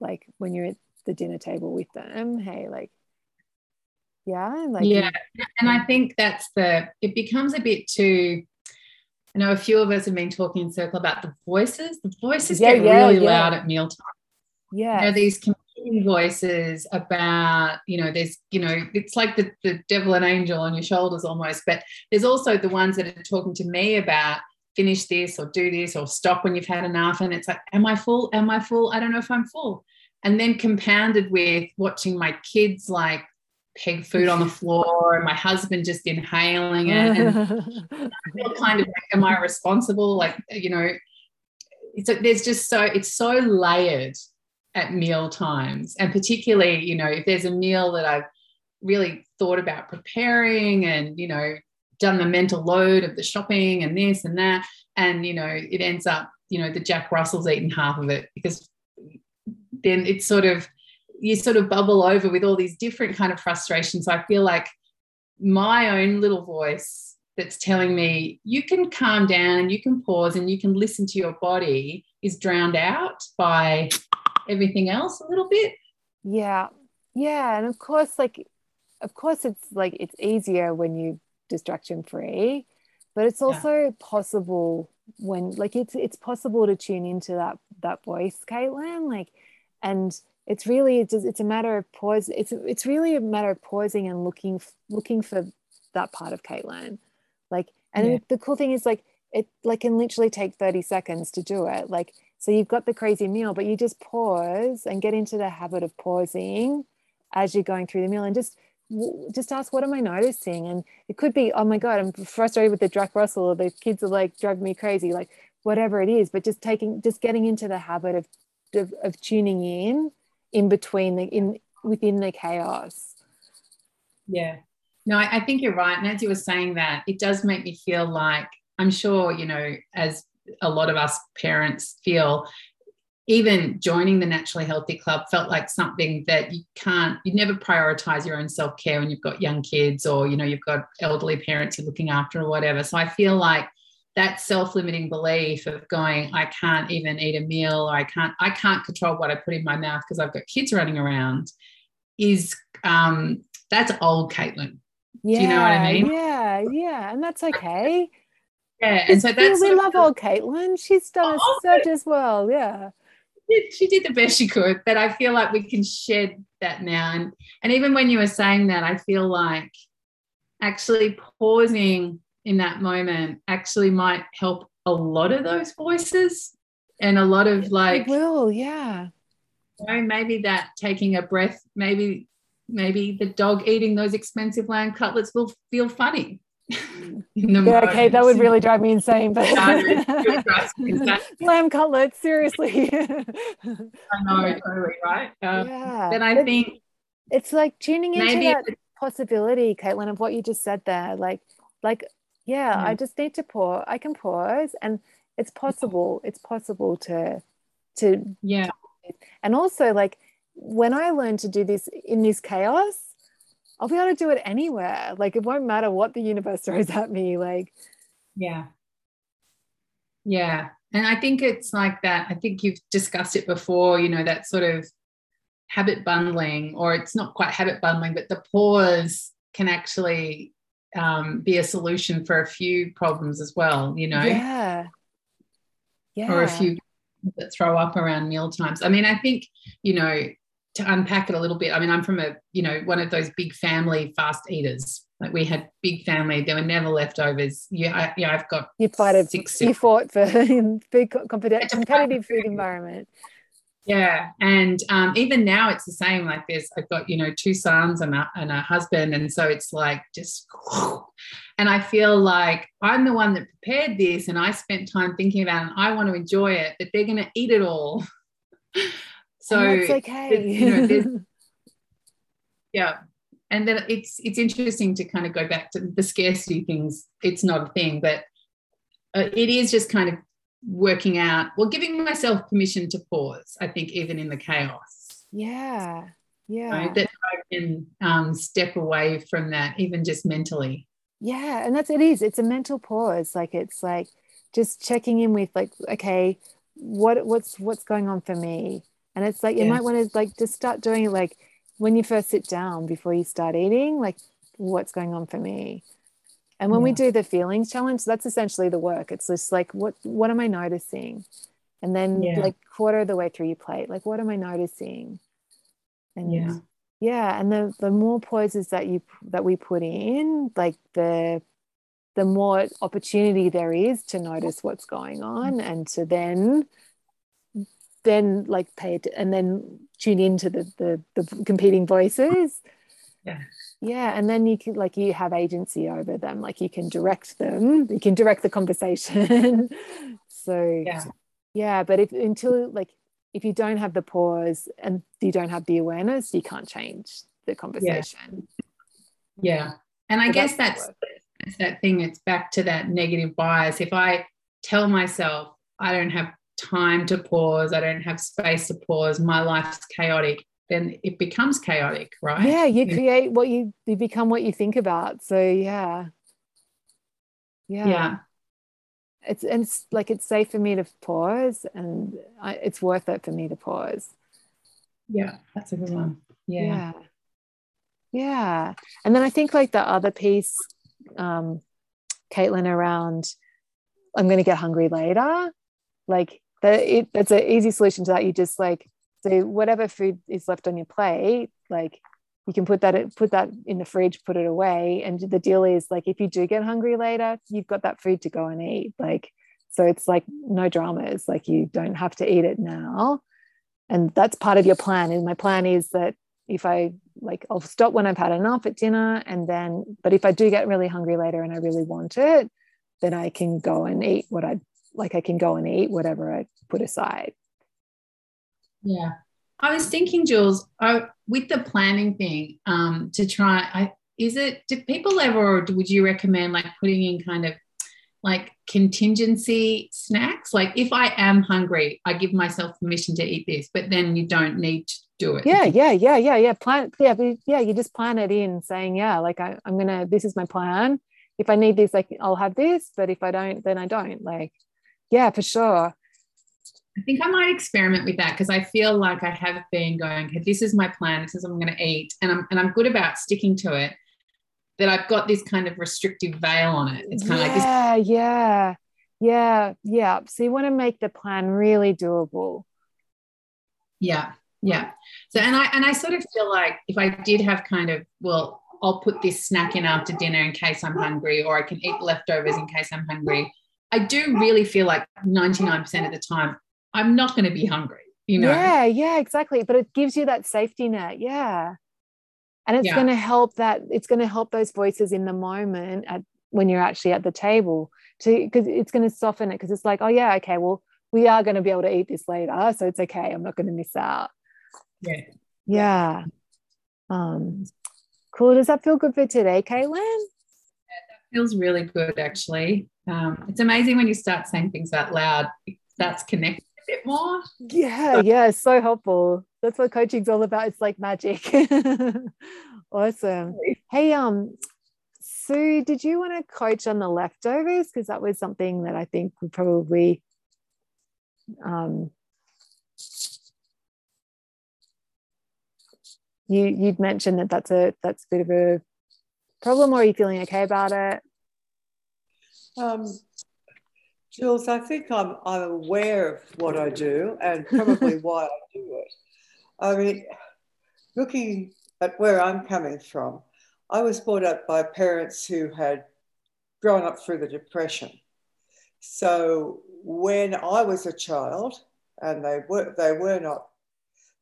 like when you're the dinner table with them hey like yeah like yeah and i think that's the it becomes a bit too I know a few of us have been talking in circle about the voices. The voices yeah, get yeah, really yeah. loud at mealtime. Yeah. You know, these competing voices about, you know, there's, you know, it's like the, the devil and angel on your shoulders almost, but there's also the ones that are talking to me about finish this or do this or stop when you've had enough. And it's like, am I full? Am I full? I don't know if I'm full and then compounded with watching my kids like peg food on the floor and my husband just inhaling it and I feel kind of like am I responsible like you know it's there's just so it's so layered at meal times and particularly you know if there's a meal that I've really thought about preparing and you know done the mental load of the shopping and this and that and you know it ends up you know the Jack Russell's eaten half of it because then it's sort of you sort of bubble over with all these different kind of frustrations. So I feel like my own little voice that's telling me you can calm down and you can pause and you can listen to your body is drowned out by everything else a little bit. Yeah. Yeah. And of course, like, of course, it's like it's easier when you distraction free, but it's also yeah. possible when like it's it's possible to tune into that that voice, Caitlin. Like and it's really it's, it's a matter of pause it's it's really a matter of pausing and looking looking for that part of Caitlin like and yeah. the cool thing is like it like can literally take 30 seconds to do it like so you've got the crazy meal but you just pause and get into the habit of pausing as you're going through the meal and just just ask what am i noticing? And it could be oh my god i'm frustrated with the Jack Russell or the kids are like driving me crazy like whatever it is. But just taking just getting into the habit of of, of tuning in in between the in within the chaos. Yeah. No I, I think you're right. And as you were saying that it does make me feel like i'm sure you know as a lot of us parents feel even joining the naturally healthy club felt like something that you can't you never prioritize your own self-care when you've got young kids or you know you've got elderly parents you're looking after or whatever. So i feel like that self-limiting belief of going i can't even eat a meal or i can't i can't control what i put in my mouth because i've got kids running around is um that's old caitlin. Yeah, do you know what i mean? yeah yeah and that's okay. Yeah and so that's we love old caitlin. She's done oh, a surge as well yeah she did the best she could but i feel like we can shed that now. And and even when you were saying that i feel like actually pausing in that moment actually might help a lot of those voices and a lot of like it will yeah. you know, maybe that taking a breath maybe maybe the dog eating those expensive lamb cutlets will feel funny yeah, okay, that would really drive me insane. But lamb cutlets, seriously. I know, totally right. Um, yeah, then I think it's like tuning into that possibility, Caitlin, of what you just said there. Like, like, yeah, I just need to pause. I can pause, and it's possible. It's possible to, to yeah, and also like when I learned to do this in this chaos I'll be able to do it anywhere. Like it won't matter what the universe throws at me. Like, yeah. Yeah. And I think it's like that. I think you've discussed it before, you know, that sort of habit bundling, or it's not quite habit bundling, but the pause can actually um, be a solution for a few problems as well, you know? Yeah. Yeah. Or a few that throw up around meal times. I mean, I think, you know, to unpack it a little bit, I mean, I'm from a, you know, one of those big family fast eaters. Like we had big family, there were never leftovers. Yeah, I, yeah, I've got you fought six, you fought for big competitive, competitive food environment. Yeah, and um, even now it's the same. Like there's, I've got you know two sons and a, and a husband, and so it's like just, and I feel like I'm the one that prepared this, and I spent time thinking about it. And I want to enjoy it, but they're going to eat it all. So it's okay. You know, yeah. And then it's it's interesting to kind of go back to the scarcity things. It's not a thing, but uh, it is just kind of working out, well, giving myself permission to pause. I think even in the chaos. Yeah. Yeah. that I can um, step away from that, even just mentally. Yeah, and that's it is. It's a mental pause. Like it's like just checking in with like, okay, what what's what's going on for me? And it's like you yeah. might want to like just start doing it like when you first sit down before you start eating, like what's going on for me. And when yeah. we do the feelings challenge, that's essentially the work. It's just like what what am I noticing? And then yeah. like quarter of the way through your plate, like what am I noticing? And yeah. Yeah, and the the more pauses that you that we put in, like the the more opportunity there is to notice what's going on and to then then like pay it and then tune into the, the the competing voices. Yeah. Yeah and then you can like you have agency over them. Like you can direct them. You can direct the conversation. So yeah. yeah but if until like if you don't have the pause and you don't have the awareness you can't change the conversation. Yeah, yeah. and i so guess that's, that's that thing it's back to that negative bias. If i tell myself i don't have time to pause, I don't have space to pause, my life's chaotic, then it becomes chaotic, right? Yeah, you create what you you become what you think about. So yeah. Yeah. Yeah. It's and it's like it's safe for me to pause and I, it's worth it for me to pause. Yeah, that's a good one. Yeah. yeah. Yeah. And then I think like the other piece, um, Caitlin, around I'm going to get hungry later. Like that it, that's an easy solution to that. You just like so whatever food is left on your plate like you can put that put that in the fridge put it away. And the deal is like if you do get hungry later you've got that food to go and eat. Like so it's like no dramas. Like you don't have to eat it now. And that's part of your plan. And my plan is that if i like i'll stop when i've had enough at dinner and then but if i do get really hungry later and i really want it then i can go and eat what i like I can go and eat whatever I put aside. Yeah. I was thinking, Jules, I, with the planning thing, um, to try, I, is it, do people ever, or would you recommend like putting in kind of like contingency snacks. Like if I am hungry, I give myself permission to eat this, but then you don't need to do it. Yeah, yeah, yeah, yeah, yeah. Plan, yeah, yeah. You just plan it in, saying, yeah, like I, I'm gonna. This is my plan. If I need this, like I'll have this. But if I don't, then I don't. Like, yeah, for sure. I think I might experiment with that because I feel like I have been going, okay, this is my plan, this is what I'm going to eat, and I'm and I'm good about sticking to it. That I've got this kind of restrictive veil on it. It's kind yeah, of like this. Yeah, yeah, yeah, yeah. So you want to make the plan really doable. Yeah, yeah. So and I and I sort of feel like if I did have kind of well, I'll put this snack in after dinner in case I'm hungry, or I can eat leftovers in case I'm hungry. I do really feel like 99% of the time I'm not going to be hungry, you know? Yeah, yeah, exactly. But it gives you that safety net. Yeah. And it's yeah. going to help that, it's going to help those voices in the moment at when you're actually at the table to, because it's going to soften it because it's like, oh, yeah, okay, well, we are going to be able to eat this later. So it's okay. I'm not going to miss out. Yeah. Yeah. Um, cool. Does that feel good for today, Caitlin? Feels really good, actually. Um, it's amazing when you start saying things out loud, that's connected a bit more. Yeah, yeah, so helpful. That's what coaching's all about. It's like magic. awesome. Hey, um, Sue, did you want to coach on the leftovers? Because that was something that I think would probably um you you'd mentioned that that's a that's a bit of a problem or are you feeling okay about it um Jules, I think I'm, I'm aware of what I do and probably why I do it. I mean, looking at where I'm coming from, I was brought up by parents who had grown up through the Depression. So when I was a child, and they were they were not,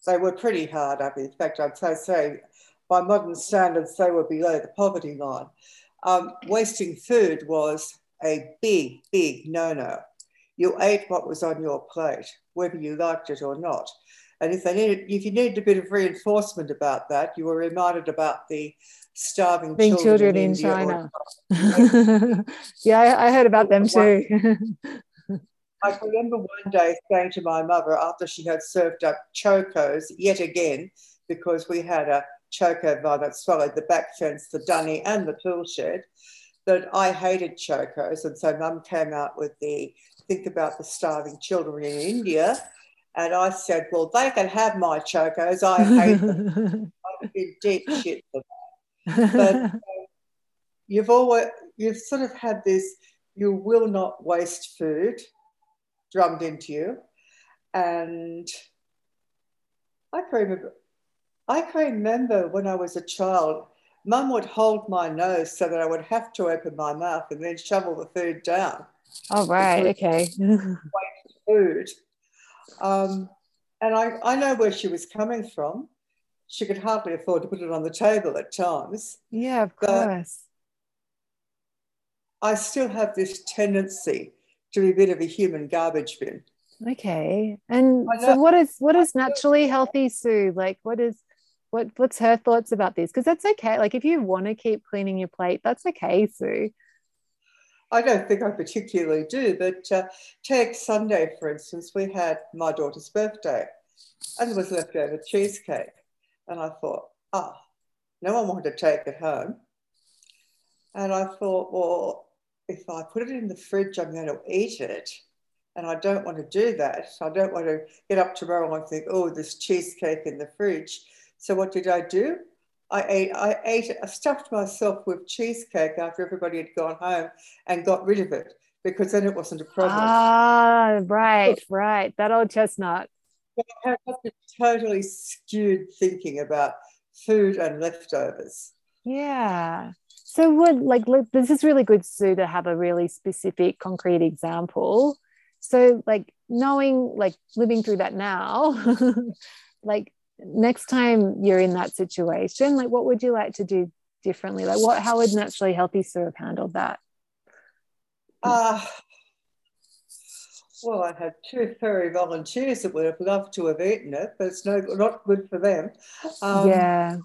they were pretty hard up. In fact, I'd say, say by modern standards, they were below the poverty line. Um, wasting food was a big, big no no. You ate what was on your plate, whether you liked it or not. And if they needed, if you needed a bit of reinforcement about that, you were reminded about the starving Being children, children in, China. yeah, I, I, heard about them too. I remember one day saying to my mother after she had served up chokos yet again, because we had a choco bar that swallowed the back fence, the dunny, and the tool shed that I hated chokos. And so mum came out with the think about the starving children in India. And I said, well, they can have my chokos. I hate them. I'm in deep shit for that. But uh, you've always, you've sort of had this, you will not waste food drummed into you. And I can remember, I can remember when I was a child, Mum would hold my nose so that I would have to open my mouth and then shovel the food down. Oh, right. Okay. food. Um, and I, I know where she was coming from. She could hardly afford to put it on the table at times. Yeah, of course. I still have this tendency to be a bit of a human garbage bin. Okay. And so what is what is naturally healthy, Sue? Like what is what what's her thoughts about this? Because that's okay. Like if you want to keep cleaning your plate that's okay sue. I don't think i particularly do but uh, take sunday for instance we had my daughter's birthday and there was leftover cheesecake. And i thought ah oh, no one wanted to take it home. And i thought well if i put it in the fridge i'm going to eat it. And I don't want to do that. I don't want to get up tomorrow and think, oh, there's cheesecake in the fridge. So what did I do? I ate, I ate, I stuffed myself with cheesecake after everybody had gone home and got rid of it because then it wasn't a problem. Ah, right, right. That old chestnut. I totally skewed thinking about food and leftovers. Yeah. So would like this is really good, Sue, to have a really specific, concrete example. So like knowing, like living through that now, like next time you're in that situation, like what would you like to do differently? Like what how would naturally healthy Sue have handled that? Uh, well, I had two furry volunteers that would have loved to have eaten it, but it's no not good for them. Um, yeah.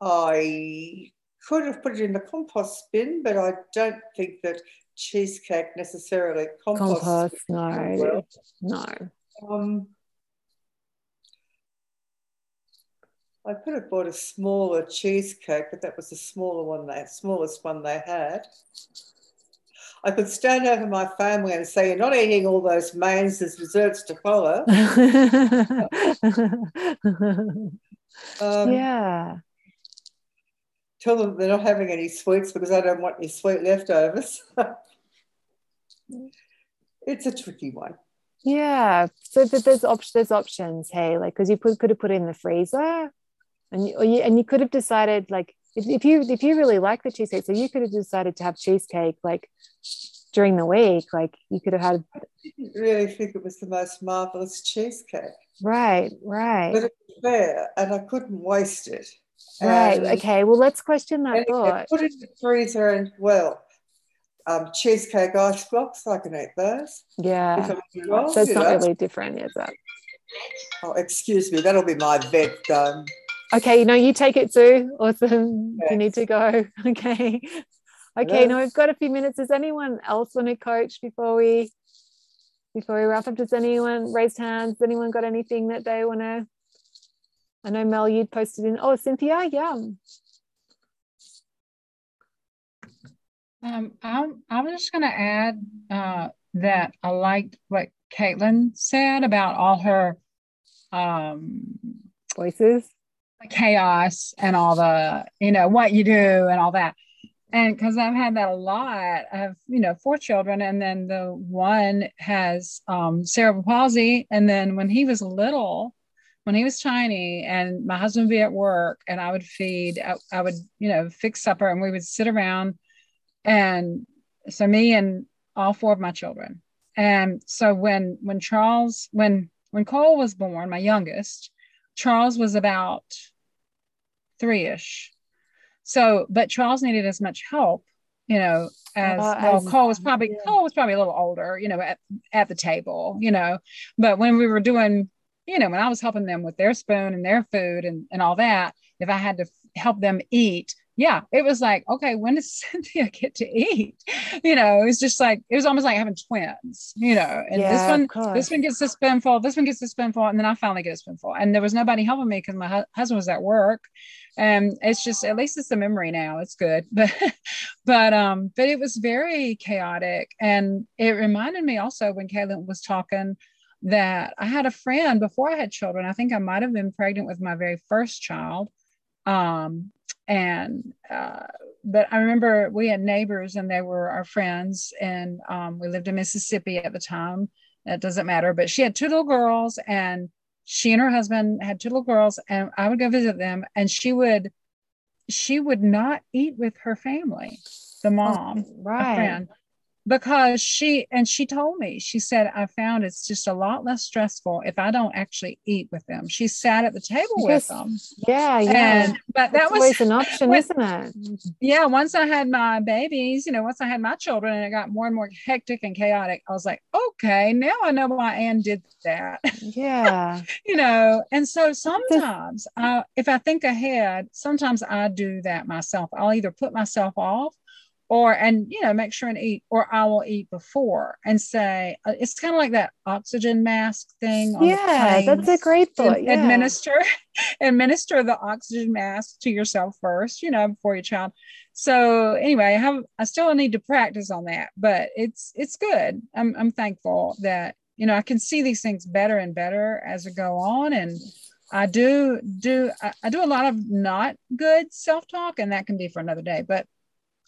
I could have put it in the compost bin, but I don't think that cheesecake necessarily compost. Compost, no, well. no. Um, I could have bought a smaller cheesecake, but that was the smaller one they smallest one they had. I could stand over my family and say, You're not eating all those mains, there's desserts to follow. Um, yeah. Tell them they're not having any sweets because I don't want any sweet leftovers. it's a tricky one. Yeah. So but there's op- there's options, hey, like because you put, could have put it in the freezer, and you, you and you could have decided like if, if you if you really like the cheesecake, so you could have decided to have cheesecake like during the week, like you could have had. I didn't really think it was the most marvelous cheesecake, Right. Right. but it was there, and I couldn't waste it. Right. And- Okay. Well, let's question that thought. Put it in the freezer and well, um, cheesecake ice blocks. I can eat those. Yeah. Wrong, So it's not know. really different, is it? Oh, excuse me, that'll be my vet done. Okay, no, you take it too. Awesome. You need to go. Okay. Okay, Hello? now we've got a few minutes. Does anyone else want to coach before we before we wrap up? Does anyone raise hands? Has anyone got anything that they want to? I know Mel, you'd posted in. Oh, Cynthia, yeah. Um, I'm, I'm just going to add uh, that I liked what Caitlin said about all her um, Voices. Chaos and all the, you know, what you do and all that. And because I've had that a lot, I have, you know, four children, and then the one has um, cerebral palsy. And then when he was little, when he was tiny, and my husband would be at work, and I would feed, I, I would, you know, fix supper, and we would sit around and so me and all four of my children and so when when charles when when cole was born my youngest charles was about three-ish so but charles needed as much help you know as Uh, well as- cole was probably yeah. cole was probably a little older you know at, at the table you know but when we were doing you know when i was helping them with their spoon and their food and, and all that if i had to f- help them eat yeah, it was like, okay, when does Cynthia get to eat? You know, it was just like it was almost like having twins, you know. And this Yeah, of one, this one gets a spoonful, this one gets a spoonful, and then I finally get a spoonful. And there was nobody helping me because my hu- husband was at work. And it's just at least it's a memory now. It's good, but but um, but it was very chaotic, and it reminded me also when Caitlin was talking that I had a friend before I had children. I think I might have been pregnant with my very first child. Um, and uh, but I remember we had neighbors and they were our friends, and um, we lived in Mississippi at the time. That doesn't matter, but she had two little girls, and she and her husband had two little girls, and I would go visit them, and she would she would not eat with her family, the mom, a Right. friend, because she and she told me she said I found it's just a lot less stressful if I don't actually eat with them. She sat at the table Yes. with them, Yeah, yeah. and but that was always an option, when- isn't it? yeah, once I had my babies, you know, once I had my children and it got more and more hectic and chaotic, I was like, okay, now I know why Anne did that, Yeah. you know. And so sometimes, I, if I think ahead, sometimes I do that myself. I'll either put myself off or, and, you know, make sure and eat, or I will eat before and say, uh, it's kind of like that oxygen mask thing. On Yeah, that's a great thought. ad- Yeah. administer administer the oxygen mask to yourself first you know before your child so anyway i have i still need to practice on that but it's it's good i'm, I'm thankful that you know i can see these things better and better as we go on and i do do I, I do a lot of not good self-talk and that can be for another day but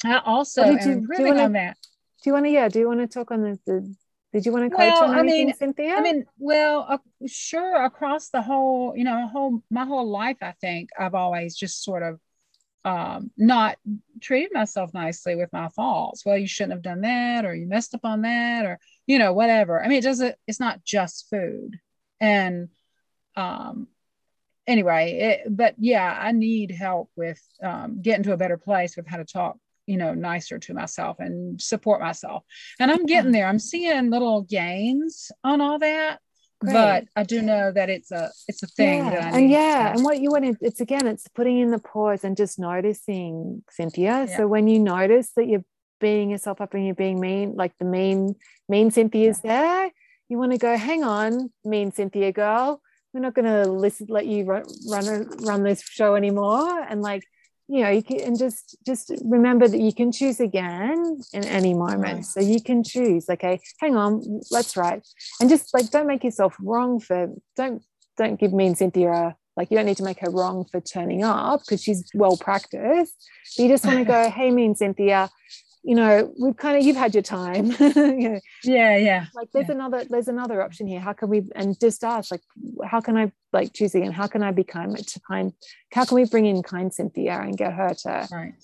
i also What am did you- do you wanna- on that Do you want to? Yeah. Do you want to talk on the? the did you want to coach Well, on I anything, mean- Cynthia? I mean, well, uh, sure, across the whole, you know, whole my whole life, I think I've always just sort of um, not treated myself nicely with my thoughts. Well, you shouldn't have done that, or you messed up on that, or you know, whatever. I mean, it doesn't. It's not just food, and um, anyway, it, but yeah, I need help with um, getting to a better place with how to talk you know nicer to myself and support myself and i'm getting mm-hmm. there i'm seeing little gains on all that Great. but I do know that it's a it's a thing. Yeah. and yeah, and what you want to it's again, it's putting in the pause and just noticing, Cynthia. Yeah. So when you notice that you're being yourself up and you're being mean, like the mean mean Cynthia's yeah. there, you want to go, hang on, mean Cynthia girl, we're not going to listen, let you run run run this show anymore, and like you know you can and just just remember that you can choose again in any moment. So you can choose okay hang on let's write. And just like don't make yourself wrong for don't don't give me and cynthia like you don't need to make her wrong for turning up because she's well practiced. But you just want to go hey me and cynthia you know we've kind of you've had your time you know, yeah yeah like there's yeah. another there's another option here how can we and just ask like how can i like choose again how can i be kind to kind how can we bring in kind cynthia and get her to right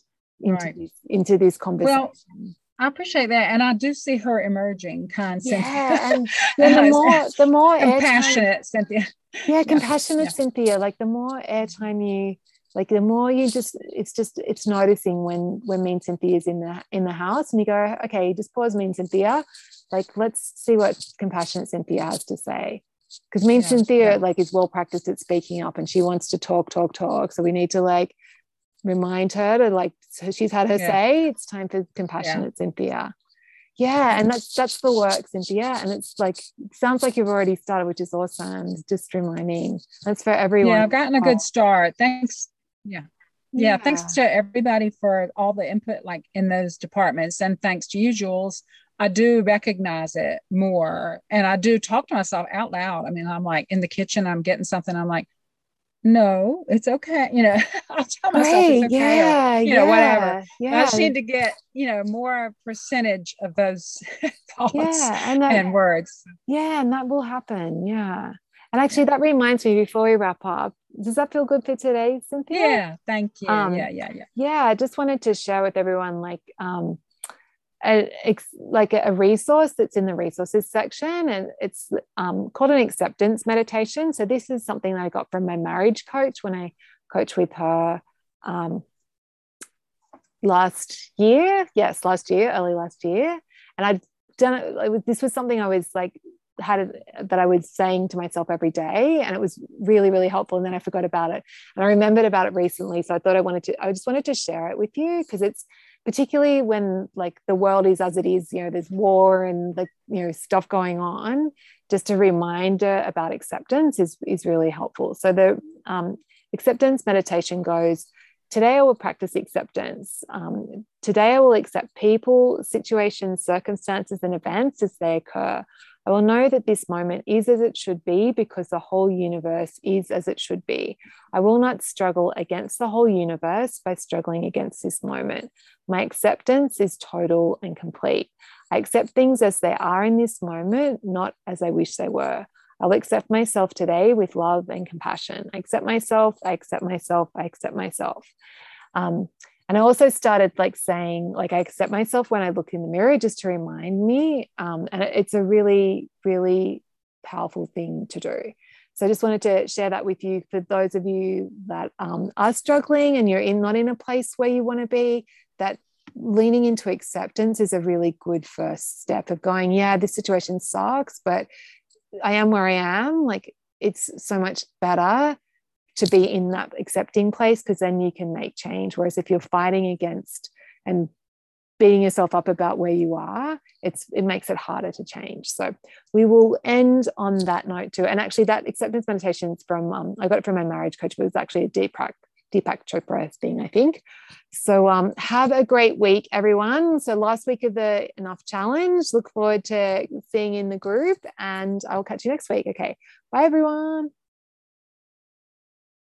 into, right. This, into this conversation well, I appreciate that, and I do see her emerging, kind yeah, and the more the more compassionate Cynthia. Yeah, compassionate yeah. Cynthia. Like the more airtime you like the more you just it's just it's noticing when when me and is in the in the house and you go okay just pause me and cynthia. Like let's see what compassionate cynthia has to say. Because me and yeah, cynthia yeah. like is well practiced at speaking up and she wants to talk talk talk. So we need to like remind her to like so she's had her yeah. say it's time for compassionate cynthia. Yeah and that's that's the work cynthia and it's like it sounds like you've already started which is awesome just reminding. That's for everyone. Yeah i've gotten a good oh. start. Thanks yeah. yeah. thanks to everybody for all the input like in those departments and thanks to you jules i do recognize it more and i do talk to myself out loud i mean i'm like in the kitchen i'm getting something i'm like no, it's okay. You know, I'll tell myself hey, it's okay. Yeah, or, you yeah, know, whatever. Yeah. I just need to get, you know, more percentage of those thoughts yeah, and, that, and words. Yeah, and that will happen. Yeah. And actually, that reminds me before we wrap up, does that feel good for today, Cynthia? Yeah, thank you. Um, yeah, yeah, yeah. Yeah, I just wanted to share with everyone like um, a, like a resource that's in the resources section, and it's um, called an acceptance meditation. So this is something that I got from my marriage coach when I coached with her um, last year. Yes, last year, early last year, and I'd done it. This was something I was like had it, that I was saying to myself every day, and it was really, really helpful. And then I forgot about it, and I remembered about it recently. So I thought I wanted to, I just wanted to share it with you because it's particularly when like the world is as it is. You know, there's war and the you know stuff going on. Just a reminder about acceptance is is really helpful. So the um, acceptance meditation goes. Today, I will practice acceptance. Um, today, I will accept people, situations, circumstances, and events as they occur. I will know that this moment is as it should be because the whole universe is as it should be. I will not struggle against the whole universe by struggling against this moment. My acceptance is total and complete. I accept things as they are in this moment, not as I wish they were. I'll accept myself today with love and compassion. I accept myself, I accept myself, I accept myself. Um, and I also started like saying, like, I accept myself when I look in the mirror just to remind me. Um, and it's a really, really powerful thing to do. So I just wanted to share that with you for those of you that um, are struggling and you're in not in a place where you want to be, that leaning into acceptance is a really good first step of going, yeah, this situation sucks, but I am where I am. Like it's so much better to be in that accepting place because then you can make change. Whereas if you're fighting against and beating yourself up about where you are, it's it makes it harder to change. So we will end on that note too. And actually, that acceptance meditation is from um, I got it from my marriage coach, but it was actually a Deepak Deepak Chopra thing, I think. So um, have a great week, everyone. So last week of the Enough Challenge. Look forward to seeing in the group, and I will catch you next week. Okay, bye, everyone.